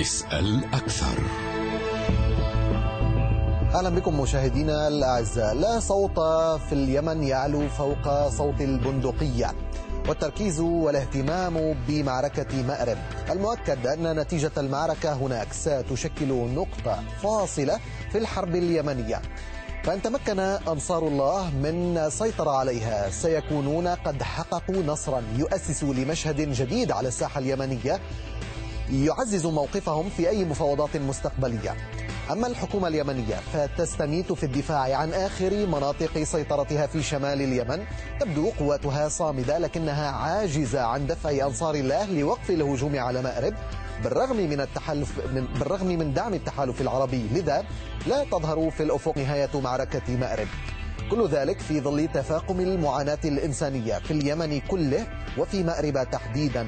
اسأل أكثر. أهلا بكم مشاهدينا الأعزاء. لا صوت في اليمن يعلو فوق صوت البندقية والتركيز والاهتمام بمعركة مأرب. المؤكد أن نتيجة المعركة هناك ستشكل نقطة فاصلة في الحرب اليمنية. فإن تمكن أنصار الله من السيطره عليها سيكونون قد حققوا نصرا يؤسس لمشهد جديد على الساحة اليمنية يعزز موقفهم في أي مفاوضات مستقبلية. أما الحكومة اليمنية فتستميت في الدفاع عن آخر مناطق سيطرتها في شمال اليمن. تبدو قواتها صامدة لكنها عاجزة عن دفع أنصار الله لوقف الهجوم على مأرب. بالرغم من التحالف من بالرغم من دعم التحالف العربي لذا لا تظهر في الأفق نهاية معركة مأرب. كل ذلك في ظل تفاقم المعاناة الإنسانية في اليمن كله وفي مأرب تحديدا.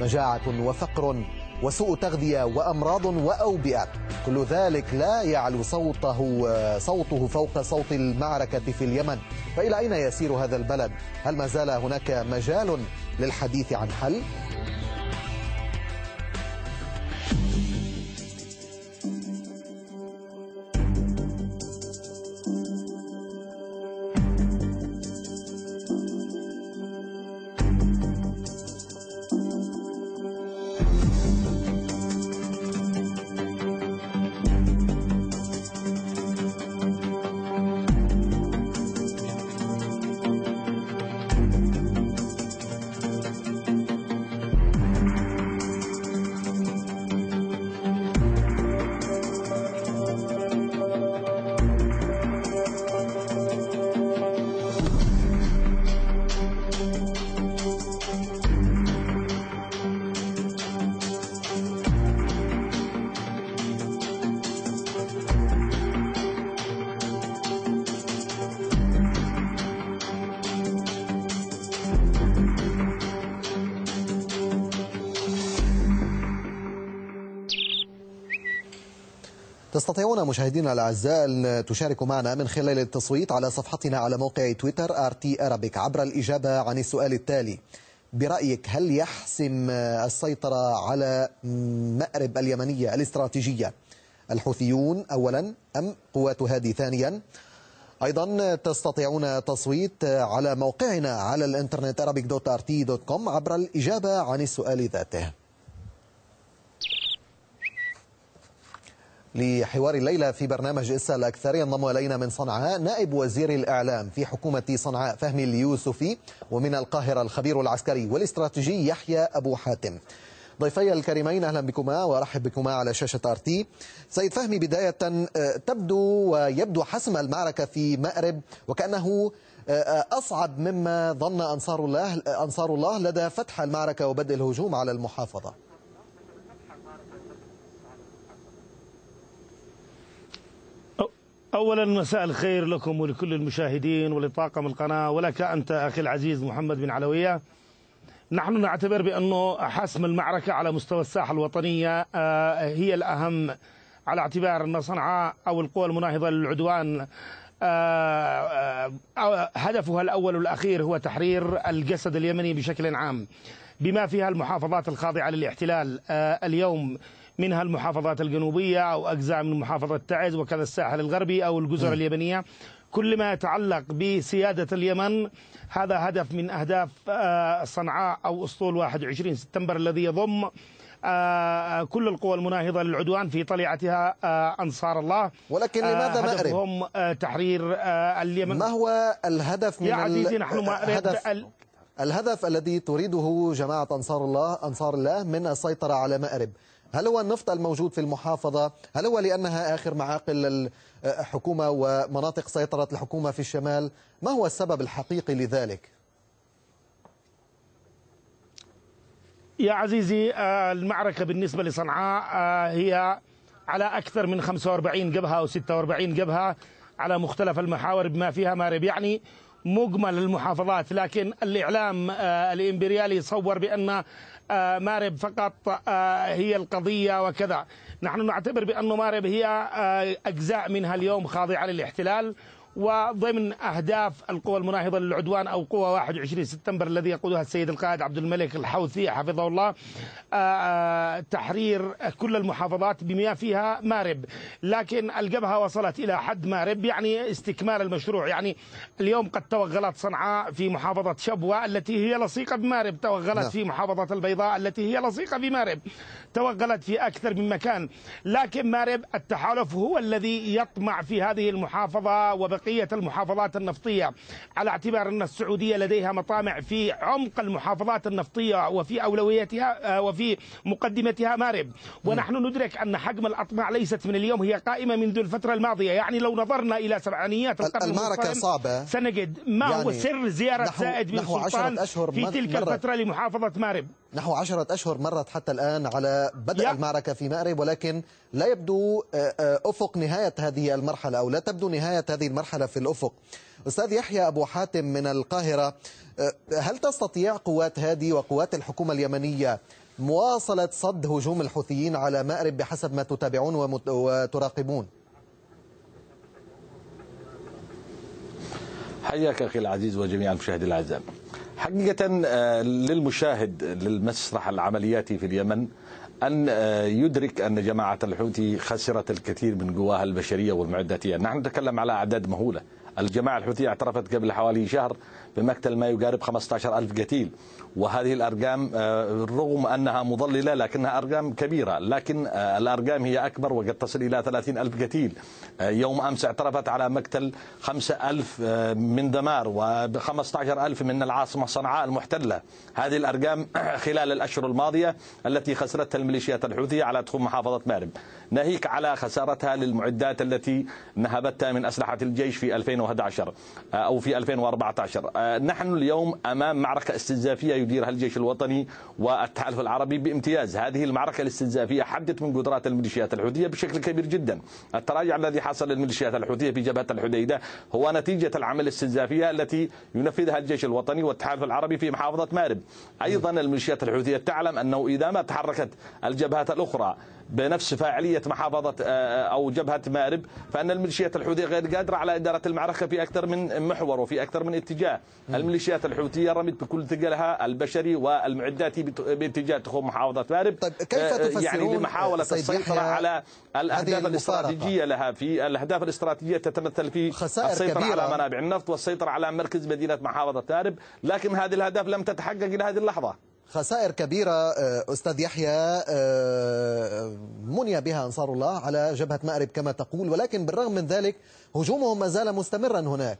مجاعة وفقر وسوء تغذية وأمراض وأوبئة كل ذلك لا يعلو صوته صوته فوق صوت المعركة في اليمن فإلى أين يسير هذا البلد؟ هل ما زال هناك مجال للحديث عن حل؟ تستطيعون مشاهدينا الأعزاء أن تشاركوا معنا من خلال التصويت على صفحتنا على موقع تويتر ارتي ارابيك عبر الإجابة عن السؤال التالي. برأيك هل يحسم السيطرة على مأرب اليمنية الاستراتيجية الحوثيون اولا أم قوات هادي ثانيا؟ أيضا تستطيعون تصويت على موقعنا على الإنترنت arabic.rt.com عبر الإجابة عن السؤال ذاته. لحوار الليلة في برنامج اسأل أكثر ينضم إلينا من صنعاء نائب وزير الإعلام في حكومة صنعاء فهمي اليوسفي ومن القاهرة الخبير العسكري والاستراتيجي يحيى أبو حاتم. ضيفي الكريمين أهلا بكما وأرحب بكما على شاشة ارتي سيد فهمي بداية تبدو ويبدو حسم المعركة في مأرب وكأنه أصعب مما ظن أنصار الله أنصار الله لدى فتح المعركة وبدء الهجوم على المحافظة. اولا مساء الخير لكم ولكل المشاهدين ولطاقم القناة. ولك أنت أخي العزيز محمد بن علوية. نحن نعتبر بأنه حسم المعركة على مستوى الساحة الوطنية هي الأهم على اعتبار أن صنعاء أو القوى المناهضة للعدوان هدفها الأول والأخير هو تحرير الجسد اليمني بشكل عام. بما فيها المحافظات الخاضعة للاحتلال. اليوم منها المحافظات الجنوبية أو أجزاء من محافظة تعز وكذا الساحل الغربي أو الجزر اليمنية. كل ما يتعلق بسيادة اليمن هذا هدف من أهداف صنعاء أو أسطول 21 سبتمبر الذي يضم كل القوى المناهضة للعدوان في طليعتها أنصار الله. ولكن لماذا مأرب؟ هدفهم تحرير اليمن. ما هو الهدف من يا عزيزي نحن ال... الهدف الذي تريده جماعة أنصار الله أنصار الله من السيطرة على مأرب. هل هو النفط الموجود في المحافظة؟ هل هو لأنها آخر معاقل الحكومة ومناطق سيطرة الحكومة في الشمال؟ ما هو السبب الحقيقي لذلك؟ يا عزيزي المعركة بالنسبة لصنعاء هي على أكثر من 45 جبهة أو 46 جبهة على مختلف المحاور بما فيها مآرب. يعني مجمل المحافظات لكن الإعلام الإمبريالي صور بأن مارب فقط هي القضية وكذا. نحن نعتبر بأن مارب هي أجزاء منها اليوم خاضعة للاحتلال وضمن أهداف القوى المناهضة للعدوان أو قوى 21 سبتمبر الذي يقودها السيد القائد عبد الملك الحوثي حفظه الله آه، آه، تحرير كل المحافظات بما فيها مارب. لكن الجبهة وصلت إلى حد مارب يعني استكمال المشروع. يعني اليوم قد توغلت صنعاء في محافظة شبوة التي هي لصيقة بمارب. توغلت نعم. في محافظة البيضاء التي هي لصيقة بمارب. توغلت في أكثر من مكان. لكن مارب التحالف هو الذي يطمع في هذه المحافظة وبقية المحافظات النفطية. على اعتبار أن السعودية لديها مطامع في عمق المحافظات النفطية وفي أولويتها آه، وفي مقدمتها مارب. ونحن ندرك أن حجم الأطماع ليست من اليوم هي قائمة منذ الفترة الماضية. يعني لو نظرنا إلى سبعينيات القرن المعركة صعبة. سنجد ما يعني هو سر زيارة زائد بن سلطان في تلك الفترة لمحافظة مارب. نحو عشرة أشهر مرت حتى الآن على بدء المعركة في مأرب ولكن لا يبدو آه، آه، أفق نهاية هذه المرحلة أو لا تبدو نهاية هذه المرحلة في الأفق. أستاذ يحيى أبو حاتم من القاهرة آه، هل تستطيع قوات هادي وقوات الحكومة اليمنية مواصلة صد هجوم الحوثيين على مأرب بحسب ما تتابعون وتراقبون؟ حياك أخي العزيز وجميع المشاهدين الأعزاء. حقيقة آه، للمشاهد للمسرح العملياتي في اليمن أن آه، يدرك أن جماعة الحوثي خسرت الكثير من قواها البشرية والمعداتية نحن نتكلم على أعداد مهولة. الجماعة الحوثية اعترفت قبل حوالي شهر بمقتل ما يقارب 15 ألف قتيل. وهذه الأرقام آه، رغم أنها مضللة لكنها أرقام كبيرة. لكن آه، الأرقام هي أكبر وقد تصل إلى 30 ألف قتيل. آه، يوم أمس اعترفت على مقتل 5 ألف من دمار و15 ألف من العاصمة صنعاء المحتلة. هذه الأرقام خلال الأشهر الماضية التي خسرتها الميليشيات الحوثية على تخوم محافظة مارب. ناهيك على خسارتها للمعدات التي نهبتها من أسلحة الجيش في 2011 أو في 2014 نحن اليوم أمام معركة استنزافية يديرها الجيش الوطني والتحالف العربي بامتياز. هذه المعركة الاستنزافية حدت من قدرات الميليشيات الحوثية بشكل كبير جدا. التراجع الذي حصل للميليشيات الحوثية في جبهة الحديدة هو نتيجة العمل الاستنزافية التي ينفذها الجيش الوطني والتحالف العربي في محافظة مارب. أيضا الميليشيات الحوثية تعلم أنه إذا ما تحركت الجبهات الأخرى بنفس فاعلية محافظة آه، آه، أو جبهة مارب فأن الميليشيات الحوثية غير قادرة على إدارة المعركة في أكثر من محور وفي أكثر من اتجاه. الميليشيات الحوثية رمت بكل ثقلها البشري والمعداتي باتجاه تخوم محافظة مارب. طيب كيف آه، تفسرون يعني لمحاولة السيطرة على الأهداف الاستراتيجية لها في الأهداف الاستراتيجية تتمثل في السيطرة كبيرة. على منابع النفط والسيطرة على مركز مدينة محافظة مارب. لكن هذه الأهداف لم تتحقق إلى هذه اللحظة. خسائر كبيرة آه، أستاذ يحيى آه، مني بها أنصار الله على جبهة مأرب كما تقول ولكن بالرغم من ذلك هجومهم ما زال مستمرا هناك.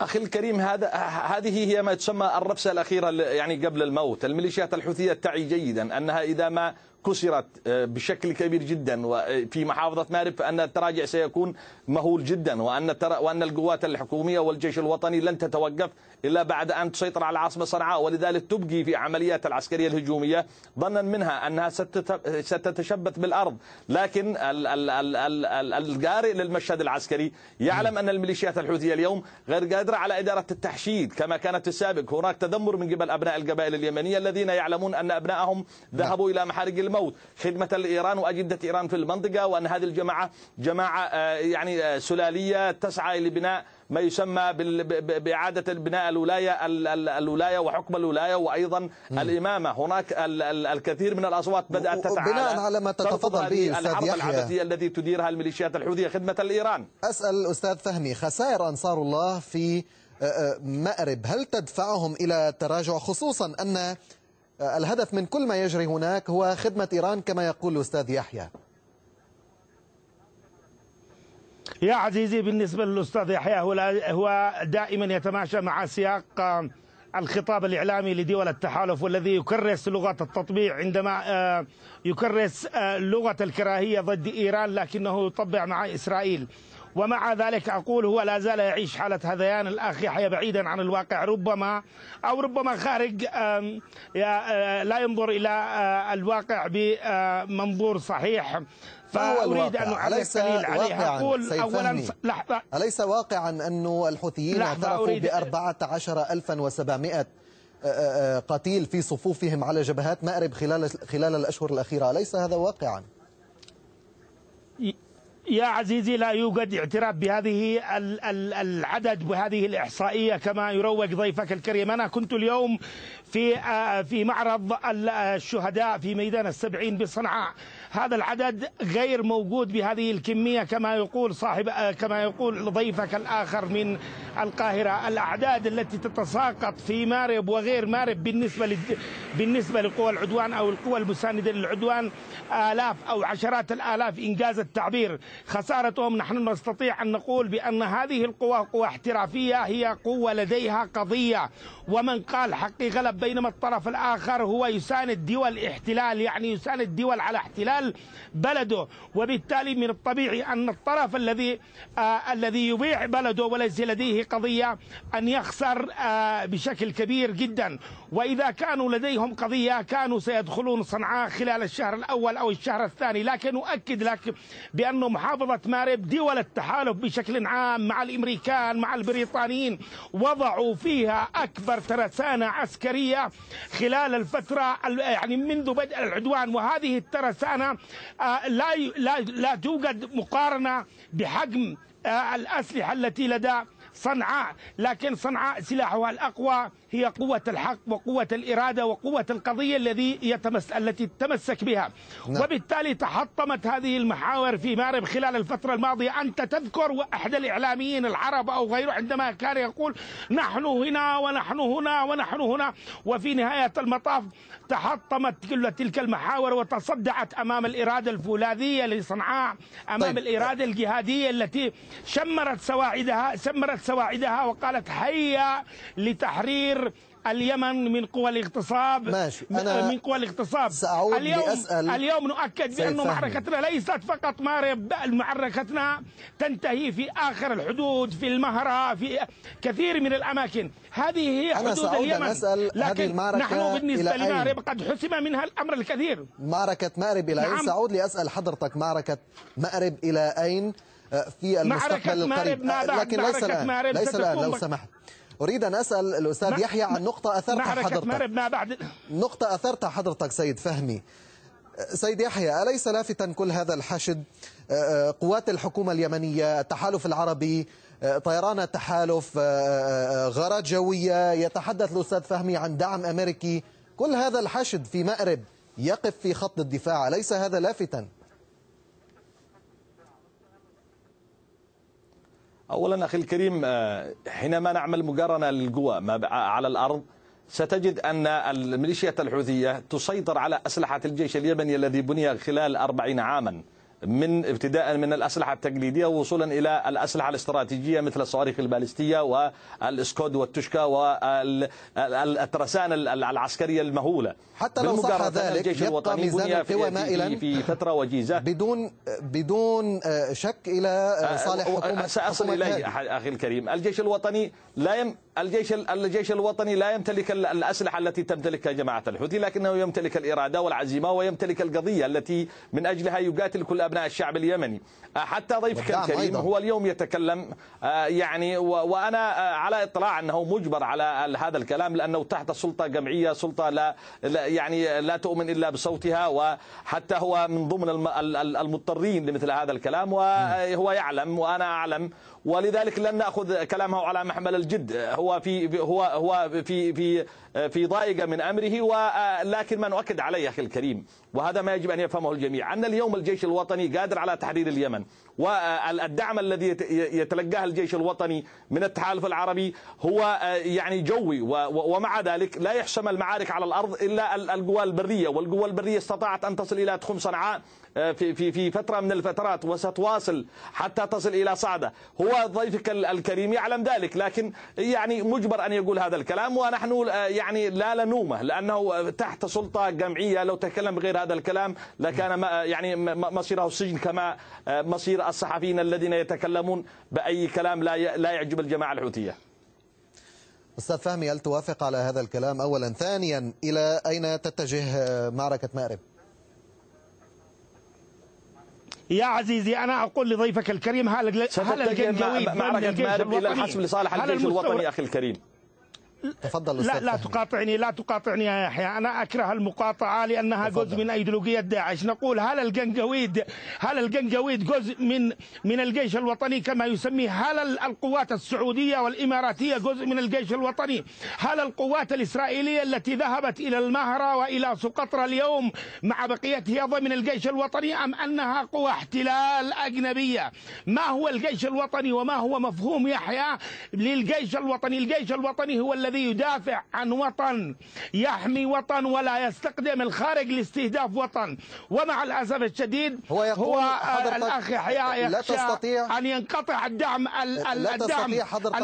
أخي الكريم هذا هذه هي ما تسمى الرفسة الأخيرة يعني قبل الموت. الميليشيات الحوثية تعي جيدا أنها إذا ما كسرت آه، بشكل كبير جدا. في محافظة مارب فأن التراجع سيكون مهول جدا. وأن وأن القوات الحكومية والجيش الوطني لن تتوقف إلا بعد أن تسيطر على العاصمة صنعاء ولذلك تبقي في عمليات العسكرية الهجومية ظنا منها أنها ستتشبث بالأرض. لكن القارئ للمشهد العسكري يعلم أن الميليشيات الحوثية اليوم غير قادرة على إدارة التحشيد كما كانت في السابق هناك تذمر من قبل أبناء القبائل اليمنية الذين يعلمون أن أبنائهم ذهبوا إلى محارق الموت. خدمة لإيران وأجندة إيران في المنطقة وأن هذه الجماعة جماعة آه، يعني آه، سلالية تسعى لبناء ما يسمى بإعادة بناء الولاية الولاية وحكم الولاية وأيضا الإمامة. هناك الكثير من الأصوات بدأت تتعالى بناء على ما تتفضل به يحيى. العبثية التي تديرها الميليشيات الحوثية خدمة لإيران أسأل أستاذ فهمي خسائر أنصار الله في آه، آه، مأرب هل تدفعهم إلى التراجع؟ خصوصا أن آه، الهدف من كل ما يجري هناك هو خدمة إيران كما يقول الأستاذ يحيى. يا عزيزي بالنسبة للأستاذ يحيى هو دائما يتماشى مع سياق آه، الخطاب الإعلامي لدول التحالف والذي يكرس لغة التطبيع عندما آه، يكرس آه، لغة الكراهية ضد إيران لكنه يطبع مع إسرائيل. ومع ذلك أقول هو لا زال يعيش حالة هذيان الأخ يحيى بعيدا عن الواقع. ربما أو ربما خارج لا ينظر إلى الواقع بمنظور صحيح. فأريد أن أليس واقعا أقول أولا لحظة. أليس واقعا أن الحوثيين اعترفوا ب 14700 قتيل في صفوفهم على جبهات مأرب خلال خلال الأشهر الأخيرة؟ أليس هذا واقعا؟ يا عزيزي لا يوجد اعتراف بهذه العدد بهذه الإحصائية كما يروج ضيفك الكريم. أنا كنت اليوم في آه، في معرض الشهداء في ميدان السبعين بصنعاء. هذا العدد غير موجود بهذه الكمية كما يقول صاحب كما يقول ضيفك الآخر من القاهرة. الأعداد التي تتساقط في مارب وغير مارب بالنسبة بالنسبة لقوى العدوان أو القوى المساندة للعدوان آلاف أو عشرات الآلاف إنجاز التعبير. خسارتهم نحن نستطيع أن نقول بأن هذه القوى قوى احترافية هي قوة لديها قضية. ومن قال حقي غلب بينما الطرف الآخر هو يساند دول احتلال يعني يساند دول على احتلال. بلده. وبالتالي من الطبيعي أن الطرف الذي آه الذي يبيع بلده وليس لديه قضية أن يخسر آه بشكل كبير جدا. وإذا كانوا لديهم قضية كانوا سيدخلون صنعاء خلال الشهر الأول أو الشهر الثاني. لكن أؤكد لك بأن محافظة مارب دول التحالف بشكل عام مع الأمريكان مع البريطانيين وضعوا فيها أكبر ترسانة عسكرية خلال الفترة يعني منذ بدء العدوان. وهذه الترسانة لا لا لا توجد مقارنة بحجم آه، الأسلحة التي لدى صنعاء. لكن صنعاء سلاحها الأقوى هي قوة الحق وقوة الإرادة وقوة القضية الذي يتمس التي تمسك بها نعم. وبالتالي تحطمت هذه المحاور في مارب خلال الفترة الماضية أنت تذكر أحد الإعلاميين العرب أو غيره عندما كان يقول نحن هنا ونحن هنا ونحن هنا وفي نهاية المطاف تحطمت كل تلك المحاور وتصدعت أمام الإرادة الفولاذية لصنعاء أمام طيب. الإرادة الجهادية التي شمرت سواعدها شمرت سواعدها وقالت هيا لتحرير اليمن من قوى الاغتصاب. ماشي أنا من قوى الاغتصاب. سأعود اليوم لأسأل اليوم نؤكد بأن معركتنا ليست فقط مارب معركتنا تنتهي في آخر الحدود في المهرة في كثير من الأماكن. هذه هي حدود أنا اليمن. أسأل لكن نحن بالنسبة لمارب قد حسم منها الأمر الكثير. معركة مارب إلى نعم. أين سأعود لأسأل حضرتك معركة مأرب إلى أين؟ في المستقبل القريب. لكن ليس الآن. ليس الآن لو سمحت. أريد أن أسأل الأستاذ يحيى عن نقطة أثرتها حضرتك. بعد؟ نقطة أثرتها حضرتك سيد فهمي. سيد يحيى أليس لافتا كل هذا الحشد؟ قوات الحكومة اليمنية التحالف العربي طيران التحالف غارات جوية يتحدث الأستاذ فهمي عن دعم أمريكي. كل هذا الحشد في مأرب يقف في خط الدفاع أليس هذا لافتا؟ اولا أخي الكريم آه، حينما نعمل مقارنه للقوى على الأرض ستجد أن الميليشيات الحوثية تسيطر على أسلحة الجيش اليمني الذي بني خلال أربعين عاما. من ابتداء من الأسلحة التقليدية وصولا إلى الأسلحة الاستراتيجية مثل الصواريخ البالستية والإسكود والتشكا والترسان العسكرية المهولة. حتى لو صح ذلك الجيش يبقى ميزان القوى مائلا في فترة وجيزة. بدون بدون آه، شك إلى آه، صالح حكومة سأصل إليه أخي الكريم. الجيش الوطني لا يم الجيش الجيش الوطني لا يمتلك الأسلحة التي تمتلكها جماعة الحوثي لكنه يمتلك الإرادة والعزيمة ويمتلك القضية التي من أجلها يقاتل كل أبناء الشعب اليمني حتى ضيفك الكريم أيضا. هو اليوم يتكلم آه، يعني وأنا آه، على إطلاع أنه مجبر على هذا الكلام لأنه تحت سلطة جمعية سلطة لا يعني لا تؤمن إلا بصوتها وحتى هو من ضمن المضطرين لمثل هذا الكلام وهو يعلم وأنا أعلم ولذلك لن نأخذ كلامه على محمل الجد. هو في هو هو في في في ضائقة من أمره ولكن ما نؤكد عليه أخي الكريم. وهذا ما يجب أن يفهمه الجميع. أن اليوم الجيش الوطني قادر على تحرير اليمن والدعم الذي يتلقاه الجيش الوطني من التحالف العربي هو يعني جوي ومع ذلك لا يحسم المعارك على الأرض إلا القوى البرية. والقوى البرية استطاعت أن تصل إلى تخم صنعاء في في في فترة من الفترات وستواصل حتى تصل إلى صعدة. هو ضيفك الكريم يعلم ذلك لكن يعني مجبر أن يقول هذا الكلام ونحن يعني لا نلومه لأنه تحت سلطة جمعية لو تكلم بغير هذا الكلام لكان يعني مصيره السجن كما مصير الصحفيين الذين يتكلمون بأي كلام لا لا يعجب الجماعة الحوثية. أستاذ فهمي هل توافق على هذا الكلام؟ اولا. ثانيا إلى أين تتجه معركة مأرب؟ يا عزيزي أنا أقول لضيفك الكريم هل هل الجنجويد معركة مأرب إلى الحسم لصالح الجيش الوطني أخي الكريم. تفضل لا لا. تقاطعني لا تقاطعني يا يحيى. أنا أكره المقاطعة لأنها تفضل. جزء من أيديولوجية داعش. نقول هل القنقويد هل القنقويد جزء من من الجيش الوطني كما يسميه؟ هل ال- القوات السعودية والإماراتية جزء من الجيش الوطني؟ هل القوات الإسرائيلية التي ذهبت إلى المهرة وإلى سقطرى اليوم مع بقيتها ضمن الجيش الوطني أم أنها قوى احتلال أجنبية؟ ما هو الجيش الوطني وما هو مفهوم يحيى للجيش الوطني؟ الجيش الوطني هو الذي يدافع عن وطن يحمي وطن ولا يستخدم الخارج لاستهداف وطن. ومع الأسف الشديد هو يقول هو حضرتك الأخ يحيى لا تستطيع- أن ينقطع الدعم ال- لا الدعم.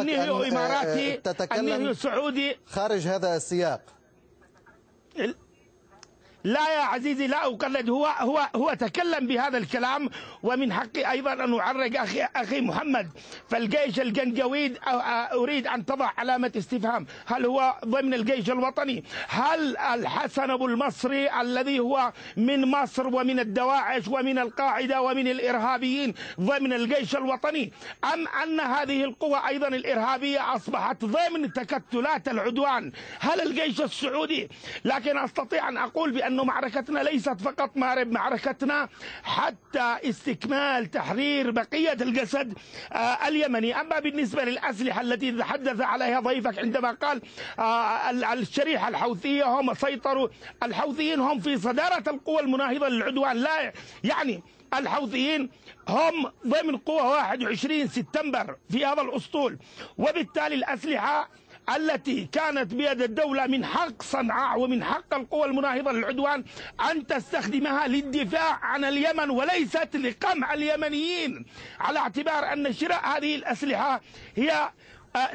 النهيو أن، آه، تتكلم النهيو سعودي خارج هذا السياق. لا يا عزيزي لا أقلد. هو هو هو تكلم بهذا الكلام ومن حقي أيضا أن أعرق أخي أخي محمد. فالجيش الجنجويد أريد أن تضع علامة استفهام. هل هو ضمن الجيش الوطني؟ هل الحسن أبو المصري الذي هو من مصر ومن الدواعش ومن القاعدة ومن الإرهابيين ضمن الجيش الوطني؟ أم أن هذه القوى أيضا الإرهابية أصبحت ضمن تكتلات العدوان؟ هل الجيش السعودي؟ لكن أستطيع أن أقول بأن معركتنا ليست فقط مارب معركتنا حتى استكمال تحرير بقية الجسد آه، اليمني. أما بالنسبة للأسلحة التي تحدث عليها ضيفك عندما قال آه، ال- الشريحة الحوثية هم سيطروا الحوثيين هم في صدارة القوى المناهضة للعدوان. لا يعني الحوثيين هم ضمن قوى 21 سبتمبر في هذا الأسطول. وبالتالي الأسلحة التي كانت بيد الدولة من حق صنعاء ومن حق القوى المناهضة للعدوان أن تستخدمها للدفاع عن اليمن وليست لقمع اليمنيين على اعتبار أن شراء هذه الأسلحة هي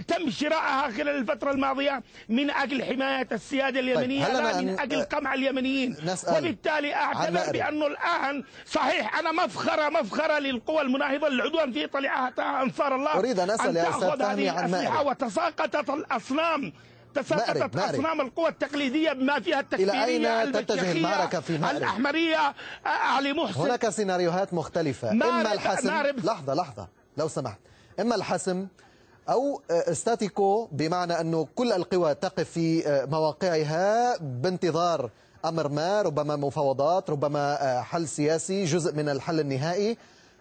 تم شراءها خلال الفترة الماضية من أجل حماية السيادة اليمنية هل لا من أجل قمع اليمنيين نسأل وبالتالي أعتبر. بأنه الآن صحيح أنا مفخرة مفخرة للقوى المناهضة للعدوان في طليعتها أنصار الله أريد أن أسأل يا أستاذ تأخذ فهمي هذه عن مأرب. وتساقطت الأصنام تساقطت مأرب، مأرب. أصنام القوى التقليدية بما فيها التكفيرية إلى أين تتجه المعركة في مأرب؟ الأحمرية آه، علي محسن هناك سيناريوهات مختلفة إما الحسم لحظة لحظة لو سمحت إما الحسم أو استاتيكو بمعنى أنه كل القوى تقف في مواقعها بانتظار أمر ما ربما مفاوضات ربما حل سياسي جزء من الحل النهائي.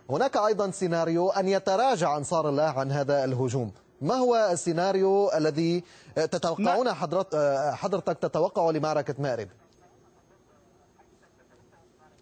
هناك أيضا سيناريو أن يتراجع أنصار الله عن هذا الهجوم. ما هو السيناريو الذي تتوقعون حضرت حضرتك تتوقع لمعركة مأرب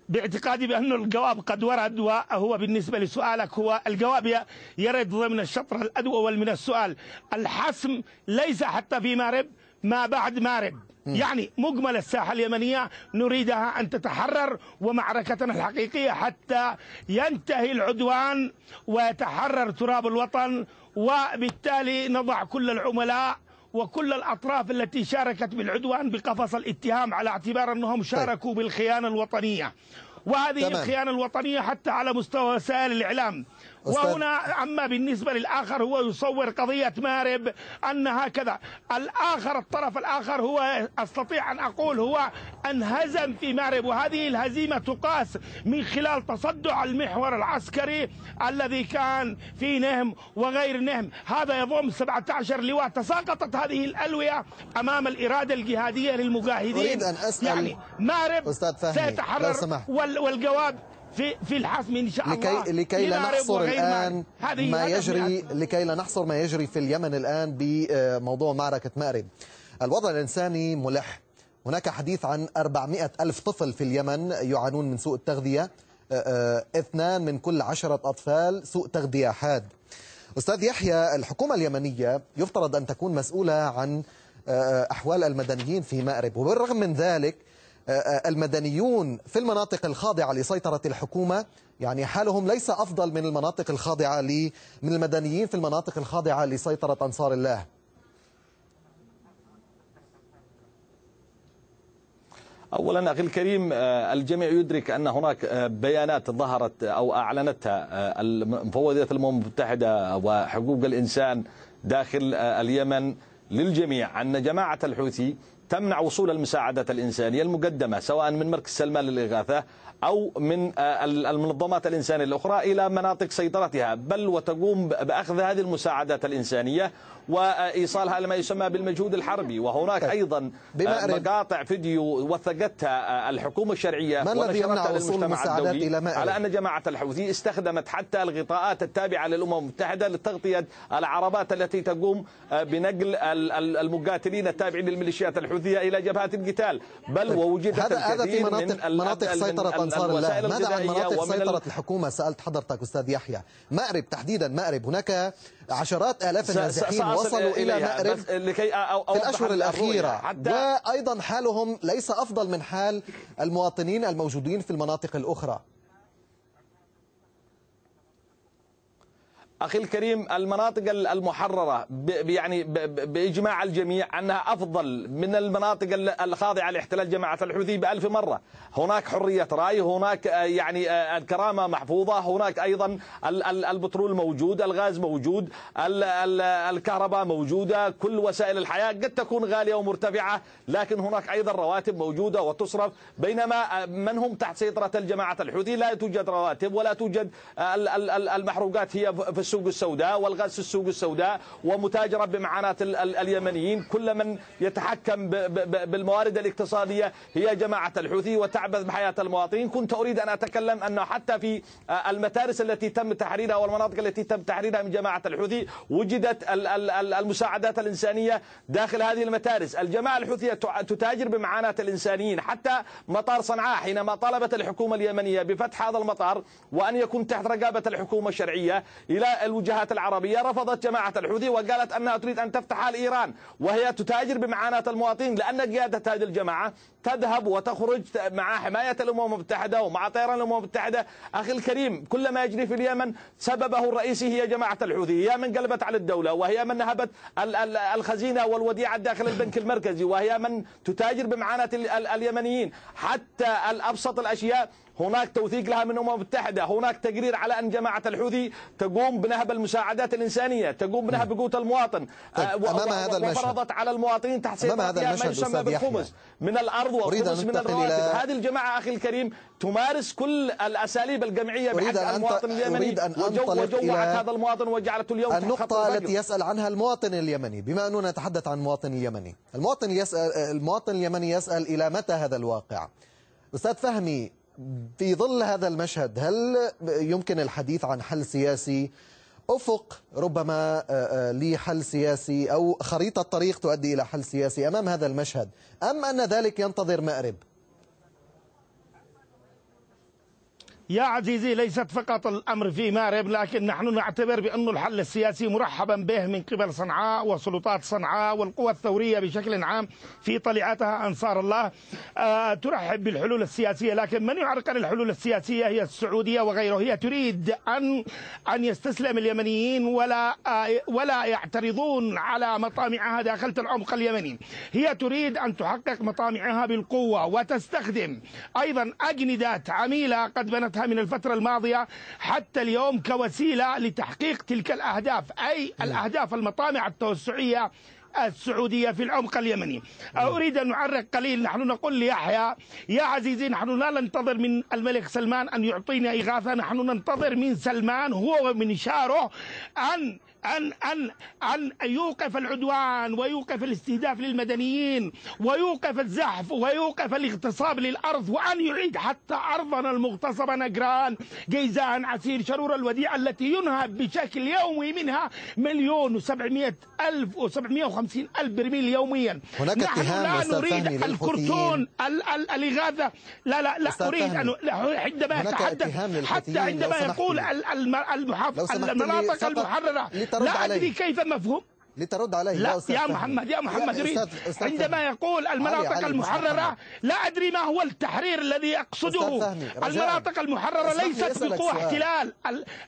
باعتقادي بأن الجواب قد ورد وهو بالنسبة لسؤالك هو الجواب يرد ضمن الشطر الأدول من السؤال. الحسم ليس حتى في مارب ما بعد مارب. يعني مجمل الساحة اليمنية نريدها أن تتحرر ومعركتنا الحقيقية حتى ينتهي العدوان ويتحرر تراب الوطن وبالتالي نضع كل العملاء وكل الأطراف التي شاركت بالعدوان بقفص الاتهام على اعتبار أنهم شاركوا بالخيانة الوطنية. وهذه تمام. الخيانة الوطنية حتى على مستوى وسائل الإعلام. وهنا أما بالنسبة للآخر هو يصور قضية مارب أنها كذا الآخر الطرف الآخر هو أستطيع أن أقول هو انهزم في مارب وهذه الهزيمة تقاس من خلال تصدع المحور العسكري الذي كان في نهم وغير نهم. هذا يضم 17 لواء. تساقطت هذه الألوية أمام الإرادة الجهادية للمجاهدين. أريد أن أسأل يعني مارب أستاذ فهمي، سيتحرر والجواب في في الحسم إن شاء الله. لكي لكي لا نحصر الآن ما يجري لكي لا نحصر ما يجري في اليمن الآن بموضوع معركة مأرب. الوضع الإنساني ملح. هناك حديث عن 400 ألف طفل في اليمن يعانون من سوء التغذية. آه، آه، اثنان من كل عشرة أطفال سوء تغذية حاد. أستاذ يحيى الحكومة اليمنية يفترض أن تكون مسؤولة عن آه، أحوال المدنيين في مأرب. وبالرغم من ذلك المدنيون في المناطق الخاضعة لسيطرة الحكومة يعني حالهم ليس أفضل من المناطق الخاضعة من المدنيين في المناطق الخاضعة لسيطرة أنصار الله. اولا أخي الكريم آه، الجميع يدرك أن هناك آه، بيانات ظهرت أو أعلنتها آه، المفوضية الامم المتحدة وحقوق الإنسان داخل آه، اليمن للجميع أن جماعة الحوثي تمنع وصول المساعدات الإنسانية المقدمة سواء من مركز سلمان للإغاثة أو من آه، المنظمات الإنسانية الأخرى إلى مناطق سيطرتها بل وتقوم بأخذ هذه المساعدات الإنسانية وإيصالها لما يسمى بالمجهود الحربي وهناك طيب. أيضا آه، مقاطع فيديو وثقتها آه، الحكومة الشرعية ما الذي يمنع وصول المساعدات إلى مأرب؟ على أن جماعة الحوثي استخدمت حتى الغطاءات التابعة للأمم المتحدة لتغطية العربات التي تقوم بنقل المقاتلين التابعين للميليشيات الحوثية إلى جبهات القتال بل طيب. ووجدت هذا هذا في مناطق مناطق سيطرة أنصار الله. ماذا عن مناطق سيطرة الحكومة؟ سألت حضرتك أستاذ يحيى. مأرب تحديدا مأرب. هناك عشرات آلاف النازحين وصلوا إلى مأرب لكي في الأشهر الأخيرة. وأيضا حالهم ليس أفضل من حال المواطنين الموجودين في المناطق الأخرى. أخي الكريم المناطق المحررة يعني بإجماع الجميع أنها أفضل من المناطق الخاضعة لاحتلال جماعة الحوثي بألف مرة. هناك حرية رأي هناك آه، يعني آه، الكرامة محفوظة هناك أيضا البترول موجود الغاز موجود الكهرباء موجودة كل وسائل الحياة قد تكون غالية ومرتفعة لكن هناك أيضا رواتب موجودة وتصرف. بينما آه، من هم تحت سيطرة الجماعة الحوثي؟ لا توجد رواتب ولا توجد المحروقات هي في السوق السوداء والغاز السوق السوداء ومتاجرة بمعاناة اليمنيين. كل من يتحكم بالموارد الاقتصادية هي جماعة الحوثي وتعبث بحياة المواطنين. كنت أريد أن أتكلم أنه حتى في المتارس التي تم تحريرها والمناطق التي تم تحريرها من جماعة الحوثي وجدت المساعدات الإنسانية داخل هذه المتارس. الجماعة الحوثية تتاجر بمعاناة الإنسانيين. حتى مطار صنعاء حينما طلبت الحكومة اليمنية بفتح هذا المطار وأن يكون تحت رقابة الحكومة الشرعية إلى الوجهات العربية رفضت جماعة الحوثي وقالت أنها تريد أن تفتح على إيران وهي تتاجر بمعاناة المواطنين لأن قيادة هذه الجماعة تذهب وتخرج مع حماية الأمم المتحدة ومع طيران الأمم المتحدة. أخي الكريم كل ما يجري في اليمن سببه الرئيسي هي جماعة الحوثي. هي من قلبت على الدولة وهي من نهبت الخزينة والوديعة داخل البنك المركزي وهي من تتاجر بمعاناة اليمنيين. حتى الأبسط الأشياء هناك توثيق لها من الأمم المتحدة. هناك تقرير على أن جماعة الحوثي تقوم بنهب المساعدات الإنسانية تقوم بنهب قوت المواطن. طيب آه، أمام هذا المشهد. وفرضت على المواطنين تحت سيطرتها ما يسمى بالخمس من الأرض والخمس من الرواتب. هذه الجماعة أخي الكريم تمارس كل الأساليب الجمعية بحق المواطن اليمني. أريد أن وجوعت هذا المواطن وجعلته اليوم النقطة التي يسأل عنها المواطن اليمني. بما أننا نتحدث عن المواطن اليمني. المواطن يسأل المواطن اليمني يسأل إلى متى هذا الواقع؟ أستاذ فهمي في ظل هذا المشهد هل يمكن الحديث عن حل سياسي؟ أفق ربما آه، آه، لحل سياسي أو خريطة طريق تؤدي إلى حل سياسي أمام هذا المشهد أم أن ذلك ينتظر مأرب؟ يا عزيزي ليست فقط الأمر في مارب لكن نحن نعتبر بأن الحل السياسي مرحبا به من قبل صنعاء وسلطات صنعاء والقوى الثورية بشكل عام في طليعتها أنصار الله. آه ترحب بالحلول السياسية لكن من يعرقل الحلول السياسية هي السعودية وغيره. هي تريد أن أن يستسلم اليمنيين ولا آه ولا يعترضون على مطامعها داخل العمق اليمني. هي تريد أن تحقق مطامعها بالقوة وتستخدم أيضا أجندات عميلة قد بنت استخدمتها من الفترة الماضية حتى اليوم كوسيلة لتحقيق تلك الأهداف أي الأهداف المطامع التوسعية السعودية في العمق اليمني. أريد أن أعرق قليل نحن نقول ليحيى يا عزيزي نحن لا ننتظر من الملك سلمان أن يعطينا إغاثة نحن ننتظر من سلمان هو ومن شاره أن أن أن أن يوقف العدوان ويوقف الاستهداف للمدنيين ويوقف الزحف ويوقف الاغتصاب للأرض وأن يعيد حتى أرضنا المغتصبة نجران جيزان عسير شرور الوديعة التي ينهب بشكل يومي منها مليون وسبعمائة ألف وسبعمائة وخمسين ألف برميل يوميا. هناك اتهام لا نريد الكرتون الإغاثة. لا لا لا أريد أن عندما يتحدث حتى عندما يقول المحافظ المناطق المحررة. لا أدري كيف مفهوم. لترد عليه. لا يا محمد يا محمد يريد عندما يقول المناطق المحررة لا أدري ما هو التحرير الذي يقصده. المناطق المحررة ليست بقوة احتلال.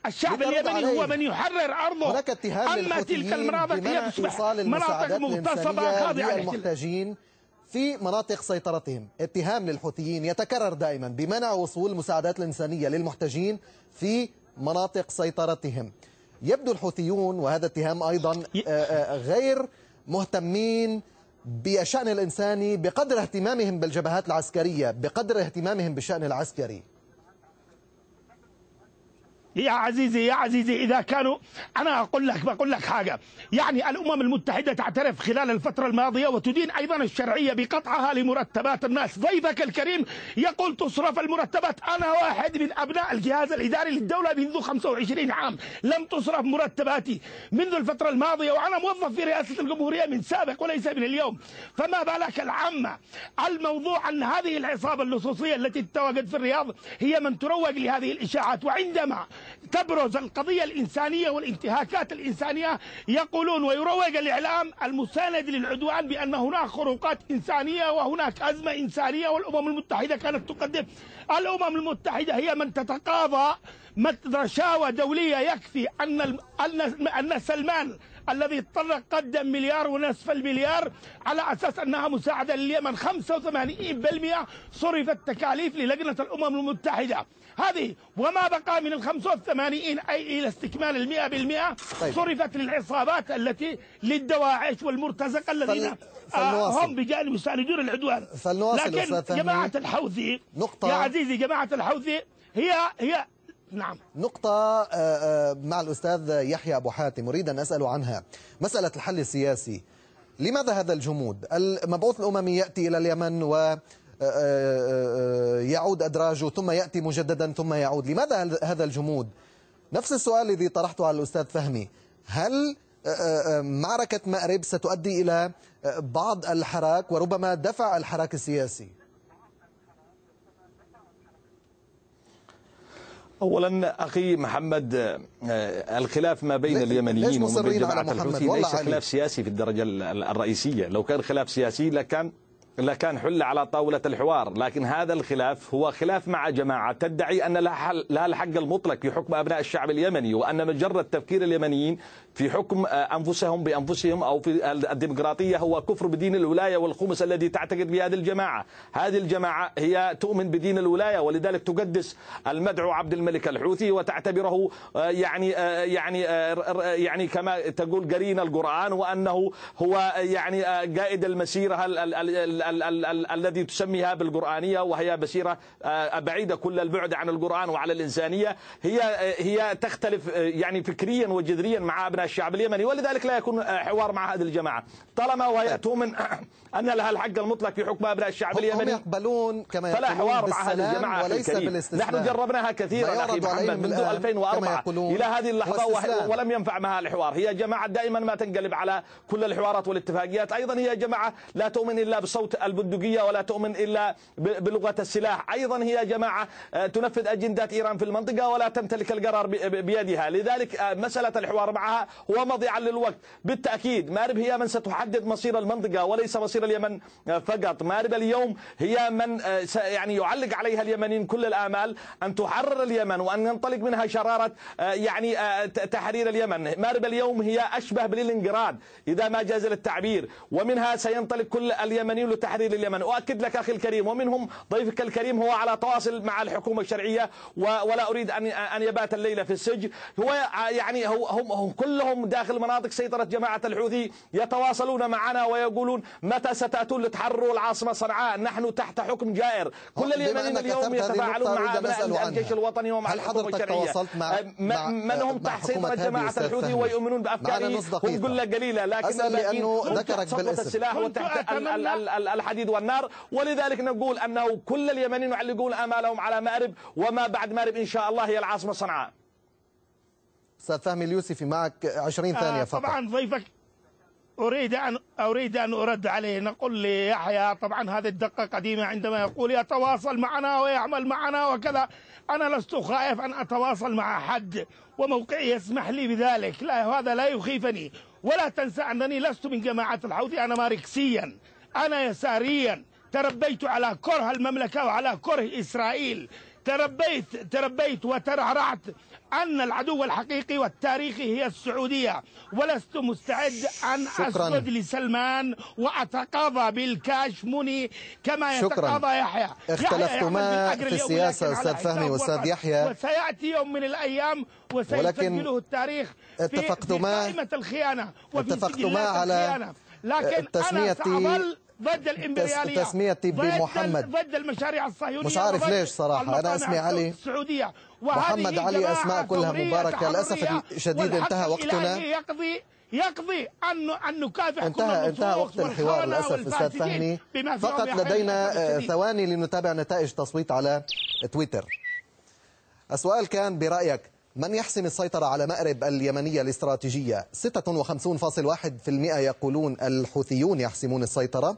الشعب اليمني هو من يحرر أرضه. هناك اتهام أما تلك المناطق هي تصبح مناطق مغتصبة خاضعة للمحتاجين في مناطق سيطرتهم. اتهام للحوثيين يتكرر دائما بمنع وصول المساعدات الإنسانية للمحتاجين في مناطق سيطرتهم. يبدو الحوثيون وهذا اتهام أيضا آه، آه، غير مهتمين بالشأن الإنساني بقدر اهتمامهم بالجبهات العسكرية بقدر اهتمامهم بالشأن العسكري. يا عزيزي يا عزيزي إذا كانوا أنا أقول لك بقول لك حاجة. يعني الأمم المتحدة تعترف خلال الفترة الماضية وتدين أيضا الشرعية بقطعها لمرتبات الناس. ضيفك الكريم يقول تصرف المرتبات. أنا واحد من أبناء الجهاز الإداري للدولة منذ 25 عام. لم تصرف مرتباتي منذ الفترة الماضية وأنا موظف في رئاسة الجمهورية من سابق وليس من اليوم. فما بالك العامة؟ الموضوع أن هذه العصابة اللصوصية التي تتواجد في الرياض هي من تروج لهذه الإشاعات. وعندما تبرز القضية الإنسانية والانتهاكات الإنسانية يقولون ويروج الإعلام المساند للعدوان بأن هناك خروقات إنسانية وهناك أزمة إنسانية والأمم المتحدة كانت تقدم. الأمم المتحدة هي من تتقاضى رشاوى دولية. يكفي أن أن سلمان الذي اضطر قدم مليار ونصف المليار على أساس أنها مساعدة لليمن. 85% صرفت تكاليف للجنة الأمم المتحدة. هذه وما بقى من ال 85 أي إلى استكمال المئة بالمئة طيب. صرفت للعصابات التي للدواعش والمرتزقة الذين آه، هم بجانب يساندون العدوان. لكن جماعة الحوثي نقطة. يا عزيزي جماعة الحوثي هي هي نعم. نقطة آه، آه، مع الأستاذ يحيى أبو حاتم أريد أن أسأل عنها. مسألة الحل السياسي. لماذا هذا الجمود؟ المبعوث الأممي يأتي إلى اليمن و يعود أدراجه ثم يأتي مجددا ثم يعود. لماذا هذا الجمود؟ نفس السؤال الذي طرحته على الأستاذ فهمي. هل معركة مأرب ستؤدي إلى بعض الحراك وربما دفع الحراك السياسي؟ اولا أخي محمد الخلاف ما بين اليمنيين وبين جماعة الحوثي ليس خلاف سياسي في الدرجة الرئيسية. لو كان خلاف سياسي لكان لكان حل على طاولة الحوار لكن هذا الخلاف هو خلاف مع جماعة. تدعي أن لها الحق المطلق في حكم أبناء الشعب اليمني وأن مجرد تفكير اليمنيين في حكم أنفسهم بأنفسهم أو في الديمقراطية هو كفر بدين الولاية والخمس الذي تعتقد به هذه الجماعة. هذه الجماعة هي تؤمن بدين الولاية ولذلك تقدس المدعو عبد الملك الحوثي وتعتبره يعني يعني يعني كما تقول قرين القرآن وأنه هو يعني قائد المسيرة الذي تسميها بالقرآنية وهي بسيرة آه، بعيدة كل البعد عن القرآن وعلى الإنسانية. هي هي تختلف آه، يعني فكريا وجذريا مع أبناء الشعب اليمني ولذلك لا يكون آه، حوار مع هذه الجماعة. طالما وهي تؤمن أن لها الحق المطلق في حكم أبناء الشعب اليمني هم يقبلون كما فلا حوار مع هذه الجماعة وليس نحن جربناها كثيرا أخي محمد منذ 2004 إلى هذه اللحظة ولم ينفع معها الحوار. هي جماعة دائما ما تنقلب على كل الحوارات والاتفاقيات. أيضا هي جماعة لا تؤمن إلا بصوت البندقية ولا تؤمن إلا بلغة السلاح. أيضا هي جماعة آه، تنفذ أجندات إيران في المنطقة ولا تمتلك القرار بيدها. لذلك آه، مسألة الحوار معها هو مضيعا للوقت. بالتأكيد مارب هي من ستحدد مصير المنطقة وليس مصير اليمن آه، فقط. مارب اليوم هي من يعني يعلق عليها اليمنيين كل الآمال أن تحرر اليمن وأن ينطلق منها شرارة يعني تحرير اليمن. مارب اليوم هي أشبه بلينجراد إذا ما جاز التعبير ومنها سينطلق كل اليمنيين لتحرير اليمن أؤكد لك أخي الكريم ومنهم ضيفك الكريم هو على تواصل مع الحكومة الشرعية ولا أريد أن أن يبات الليلة في السجن. هو يعني هم, هم كلهم داخل مناطق سيطرة جماعة الحوثي يتواصلون معنا ويقولون متى ستأتون لتحرروا العاصمة صنعاء؟ نحن تحت حكم جائر. كل اليمنيين اليوم يتفاعلون مع أبناء الجيش الوطني ومع الحكومة الشرعية. مع مع من هم تحت سيطرة جماعة الحوثي ويؤمنون بأفكاره هم قلة قليلة لكن لأنه ذكرك بالإسم. السلاح وتحت الحديد والنار. ولذلك نقول أنه كل اليمنيين يعلقون آمالهم على مأرب وما بعد مأرب إن شاء الله هي العاصمة صنعاء أستاذ فهمي اليوسفي معك 20 ثانية فقط. طبعا ضيفك أريد أن أريد أن أرد عليه. نقول لي يحيى طبعا هذه الدقة قديمة عندما يقول يتواصل معنا ويعمل معنا وكذا. أنا لست خائف أن أتواصل مع أحد وموقعي يسمح لي بذلك. لا هذا لا يخيفني. ولا تنسى أنني لست من جماعة الحوثي أنا ماركسيا. أنا يساريا تربيت على كره المملكة وعلى كره إسرائيل. تربيت تربيت وترعرعت أن العدو الحقيقي والتاريخي هي السعودية. ولست مستعد أن أسجد لسلمان وأتقاضى بالكاشموني كما يتقاضى يحيى. اختلفتما في السياسة أستاذ فهمي وأستاذ يحيى. وسيأتي يوم من الأيام وسيسجله التاريخ اتفقتما في قائمة الخيانة وفي اتفقتما على لكن أنا سأظل ضد الإمبريالية تسميتي بمحمد. ضد المشاريع الصهيونية مش عارف ليش صراحة أنا اسمي علي السعودية. محمد علي أسماء كلها مباركة. للأسف الشديد انتهى وقتنا. يقضي يقضي أن أن نكافح انتهى انتهى وقت الحوار للأسف أستاذ فهمي. فقط لدينا ثواني لنتابع نتائج تصويت على تويتر. السؤال كان برأيك من يحسم السيطرة على مأرب اليمنية الاستراتيجية؟ 56.1% يقولون الحوثيون يحسمون السيطرة.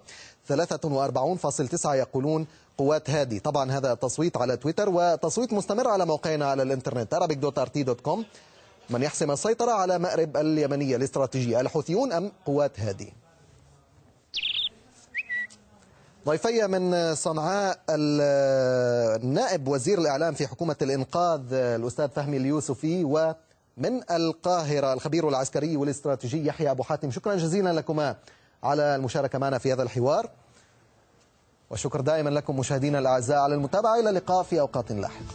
43.9 يقولون قوات هادي. طبعا هذا تصويت على تويتر وتصويت مستمر على موقعنا على الإنترنت arabic.rt.com من يحسم السيطرة على مأرب اليمنية الاستراتيجية الحوثيون أم قوات هادي؟ ضيفي من صنعاء النائب وزير الإعلام في حكومة الإنقاذ الأستاذ فهمي اليوسفي ومن القاهرة الخبير العسكري والاستراتيجي يحيى أبو حاتم. شكرا جزيلا لكما على المشاركة معنا في هذا الحوار. وشكر دائما لكم مشاهدينا الأعزاء على المتابعة. إلى اللقاء في أوقات لاحقة.